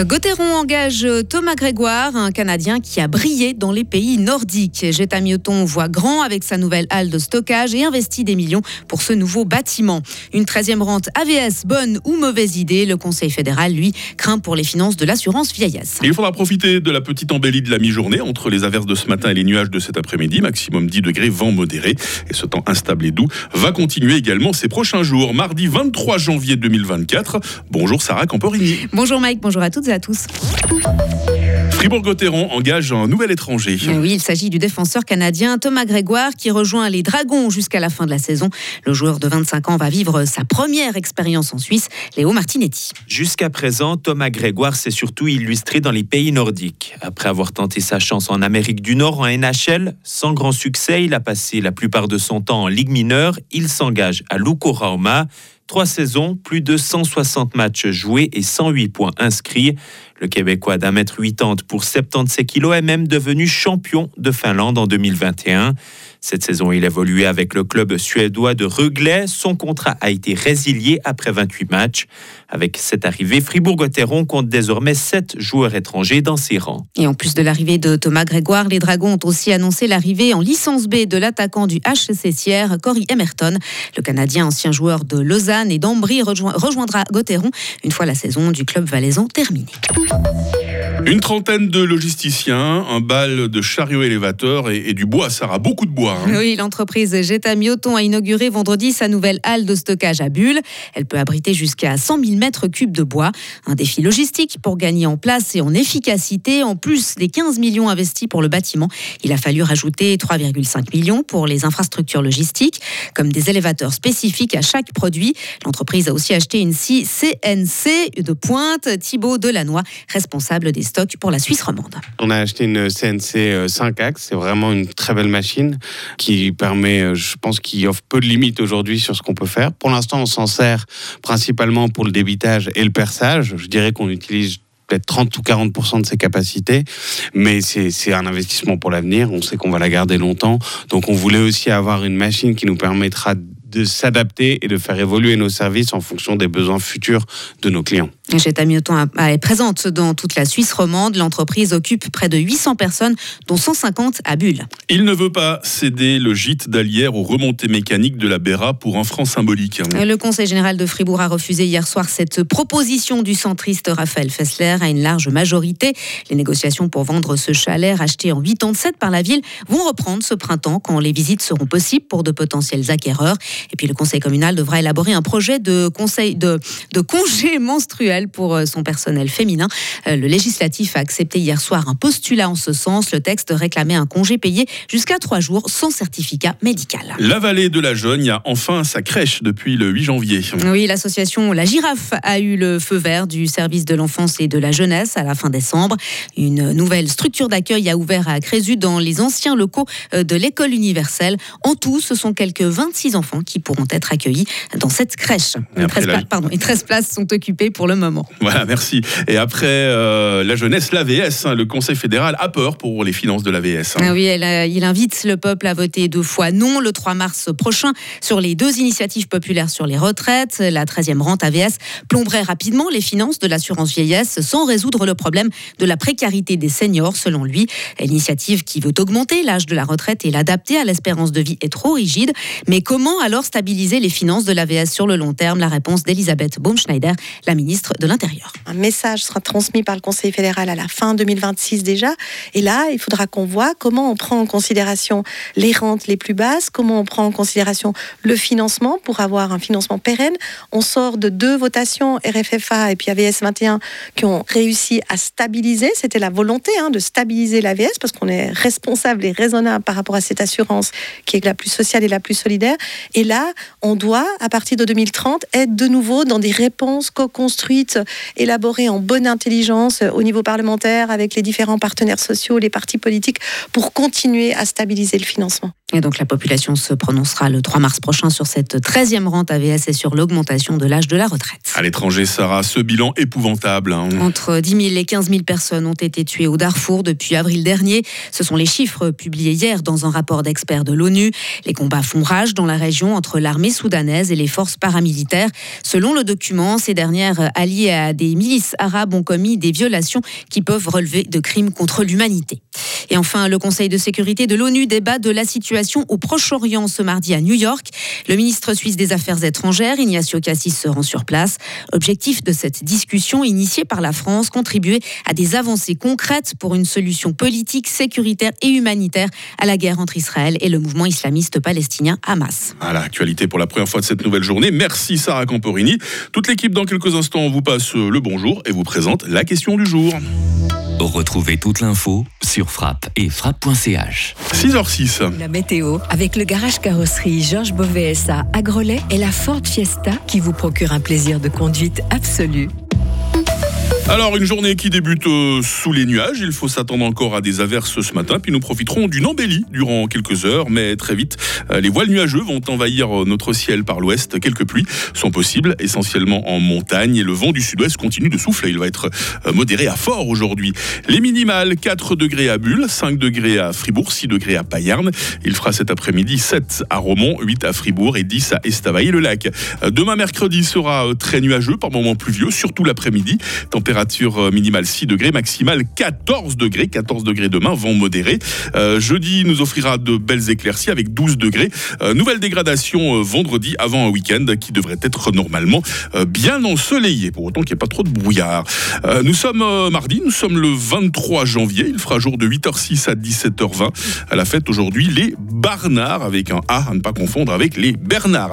Gauthieron engage Thomas Grégoire, un Canadien qui a brillé dans les pays nordiques. Jetta Mioton voit grand avec sa nouvelle halle de stockage et investit des millions pour ce nouveau bâtiment. Une 13e rente AVS, bonne ou mauvaise idée, le Conseil fédéral, lui, craint pour les finances de l'assurance vieillesse. Il faudra profiter de la petite embellie de la mi-journée entre les averses de ce matin et les nuages de cet après-midi, maximum 10 degrés, vent modéré. Et ce temps instable et doux va continuer également ces prochains jours. Mardi 23 janvier 2024. Bonjour Sarah Camporini. Bonjour Mike, bonjour à toutes et à tous. Fribourg-Gotteron engage un nouvel étranger. Oui, il s'agit du défenseur canadien Thomas Grégoire qui rejoint les Dragons jusqu'à la fin de la saison. Le joueur de 25 ans va vivre sa première expérience en Suisse, Léo Martinetti. Jusqu'à présent, Thomas Grégoire s'est surtout illustré dans les pays nordiques. Après avoir tenté sa chance en Amérique du Nord en NHL, sans grand succès, il a passé la plupart de son temps en Ligue mineure. Il s'engage à Luko-Rauma. Trois saisons, plus de 160 matchs joués et 108 points inscrits. Le Québécois d'un mètre 80 pour 77 kilos est même devenu champion de Finlande en 2021. Cette saison, il évoluait avec le club suédois de Ruglet. Son contrat a été résilié après 28 matchs. Avec cette arrivée, Fribourg-Gotteron compte désormais 7 joueurs étrangers dans ses rangs. Et en plus de l'arrivée de Thomas Grégoire, les Dragons ont aussi annoncé l'arrivée en licence B de l'attaquant du HCC Sierre, Cory Emerton. Le Canadien, ancien joueur de Lausanne et d'Ambry, rejoindra Gotteron une fois la saison du club valaisan terminée. Une trentaine de logisticiens, un bal de chariots élévateurs et, du bois. Ça aura beaucoup de bois. Hein. Oui, l'entreprise Jetta Mioton a inauguré vendredi sa nouvelle halle de stockage à Bulle. Elle peut abriter jusqu'à 100 000 mètres cubes de bois. Un défi logistique pour gagner en place et en efficacité. En plus des 15 millions investis pour le bâtiment, il a fallu rajouter 3,5 millions pour les infrastructures logistiques, comme des élévateurs spécifiques à chaque produit. L'entreprise a aussi acheté une scie CNC de pointe. Thibaut Delannoy, responsable des stocks pour la Suisse romande. On a acheté une CNC 5 euh, axes, c'est vraiment une très belle machine qui permet, euh, je pense, qui offre peu de limites aujourd'hui sur ce qu'on peut faire. Pour l'instant, on s'en sert principalement pour le débitage et le perçage. Je dirais qu'on utilise peut-être 30 ou 40 de ses capacités, mais c'est un investissement pour l'avenir. On sait qu'on va la garder longtemps, donc on voulait aussi avoir une machine qui nous permettra de s'adapter et de faire évoluer nos services en fonction des besoins futurs de nos clients. Jetta Mioton est présente dans toute la Suisse romande. L'entreprise occupe près de 800 personnes, dont 150 à Bulle. Il ne veut pas céder le gîte d'Alière aux remontées mécaniques de la Béra pour un franc symbolique. Le Conseil général de Fribourg a refusé hier soir cette proposition du centriste Raphaël Fessler à une large majorité. Les négociations pour vendre ce chalet racheté en 87 par la ville vont reprendre ce printemps quand les visites seront possibles pour de potentiels acquéreurs. Et puis le Conseil communal devra élaborer un projet de, conseil de, de congé menstruel pour euh, son personnel féminin. Euh, le législatif a accepté hier soir un postulat en ce sens. Le texte réclamait un congé payé jusqu'à trois jours sans certificat médical. La vallée de la Jeune a enfin sa crèche depuis le 8 janvier. Oui, l'association La Girafe a eu le feu vert du service de l'enfance et de la jeunesse à la fin décembre. Une nouvelle structure d'accueil a ouvert à Crézu dans les anciens locaux euh, de l'école universelle. En tout, ce sont quelques 26 enfants qui pourront être accueillis dans cette crèche. 13, pardon, et 13 places sont occupées pour le moment. Voilà, merci. Et après euh, la jeunesse, l'AVS, hein, le Conseil fédéral a peur pour les finances de l'AVS. Hein. Ah oui, il invite le peuple à voter deux fois non le 3 mars prochain sur les deux initiatives populaires sur les retraites. La 13e rente AVS plomberait rapidement les finances de l'assurance vieillesse sans résoudre le problème de la précarité des seniors, selon lui. L'initiative qui veut augmenter l'âge de la retraite et l'adapter à l'espérance de vie est trop rigide. Mais comment alors stabiliser les finances de l'AVS sur le long terme? La réponse d'Elisabeth Baumschneider, la ministre de l'Intérieur. Un message sera transmis par le Conseil fédéral à la fin 2026 déjà. Et là, il faudra qu'on voit comment on prend en considération les rentes les plus basses, comment on prend en considération le financement pour avoir un financement pérenne. On sort de deux votations RFFA et puis AVS 21 qui ont réussi à stabiliser. C'était la volonté hein, de stabiliser l'AVS parce qu'on est responsable et raisonnable par rapport à cette assurance qui est la plus sociale et la plus solidaire. Et là, on doit, à partir de 2030, être de nouveau dans des réponses co-construites élaboré en bonne intelligence euh, au niveau parlementaire avec les différents partenaires sociaux, les partis politiques, pour continuer à stabiliser le financement. Et donc la population se prononcera le 3 mars prochain sur cette 13e rente AVS et sur l'augmentation de l'âge de la retraite. À l'étranger, Sarah, ce bilan épouvantable. Hein. Entre 10 000 et 15 000 personnes ont été tuées au Darfour depuis avril dernier. Ce sont les chiffres publiés hier dans un rapport d'experts de l'ONU. Les combats font rage dans la région entre l'armée soudanaise et les forces paramilitaires. Selon le document, ces dernières alliés à des milices arabes ont commis des violations qui peuvent relever de crimes contre l'humanité. Et enfin, le Conseil de sécurité de l'ONU débat de la situation au Proche-Orient ce mardi à New York. Le ministre suisse des Affaires étrangères, Ignacio Cassis, se rend sur place. Objectif de cette discussion initiée par la France, contribuer à des avancées concrètes pour une solution politique, sécuritaire et humanitaire à la guerre entre Israël et le mouvement islamiste palestinien Hamas. À l'actualité pour la première fois de cette nouvelle journée. Merci Sarah Camporini. Toute l'équipe dans quelques instants vous passe le bonjour et vous présente la question du jour. Retrouvez toute l'info sur frappe et frappe.ch. 6h06. La météo avec le garage carrosserie Georges Beauvais à Agrolay et la Ford Fiesta qui vous procure un plaisir de conduite absolu. Alors, une journée qui débute euh, sous les nuages. Il faut s'attendre encore à des averses ce matin. Puis nous profiterons d'une embellie durant quelques heures. Mais très vite, euh, les voiles nuageux vont envahir euh, notre ciel par l'ouest. Quelques pluies sont possibles, essentiellement en montagne. Et le vent du sud-ouest continue de souffler. Il va être modéré à fort aujourd'hui. Les minimales, 4 degrés à Bulle, 5 degrés à Fribourg, 6 degrés à Payarn. Il fera cet après-midi 7 à Romont, 8 à Fribourg et 10 à Estavayer-le-Lac. Demain mercredi sera très nuageux, par moments pluvieux, surtout l'après-midi. Température minimale 6 degrés, maximale 14 degrés. 14 degrés demain, vent modéré. Euh, jeudi nous offrira de belles éclaircies avec 12 degrés. Euh, nouvelle dégradation euh, vendredi avant un week-end qui devrait être normalement bien ensoleillé, pour autant qu'il n'y ait pas trop de brouillard. nous sommes mardi, nous sommes le 23 janvier. Il fera jour de 8h06 à 17h20. À la fête aujourd'hui, les Barnards avec un A à ne pas confondre avec les Bernards.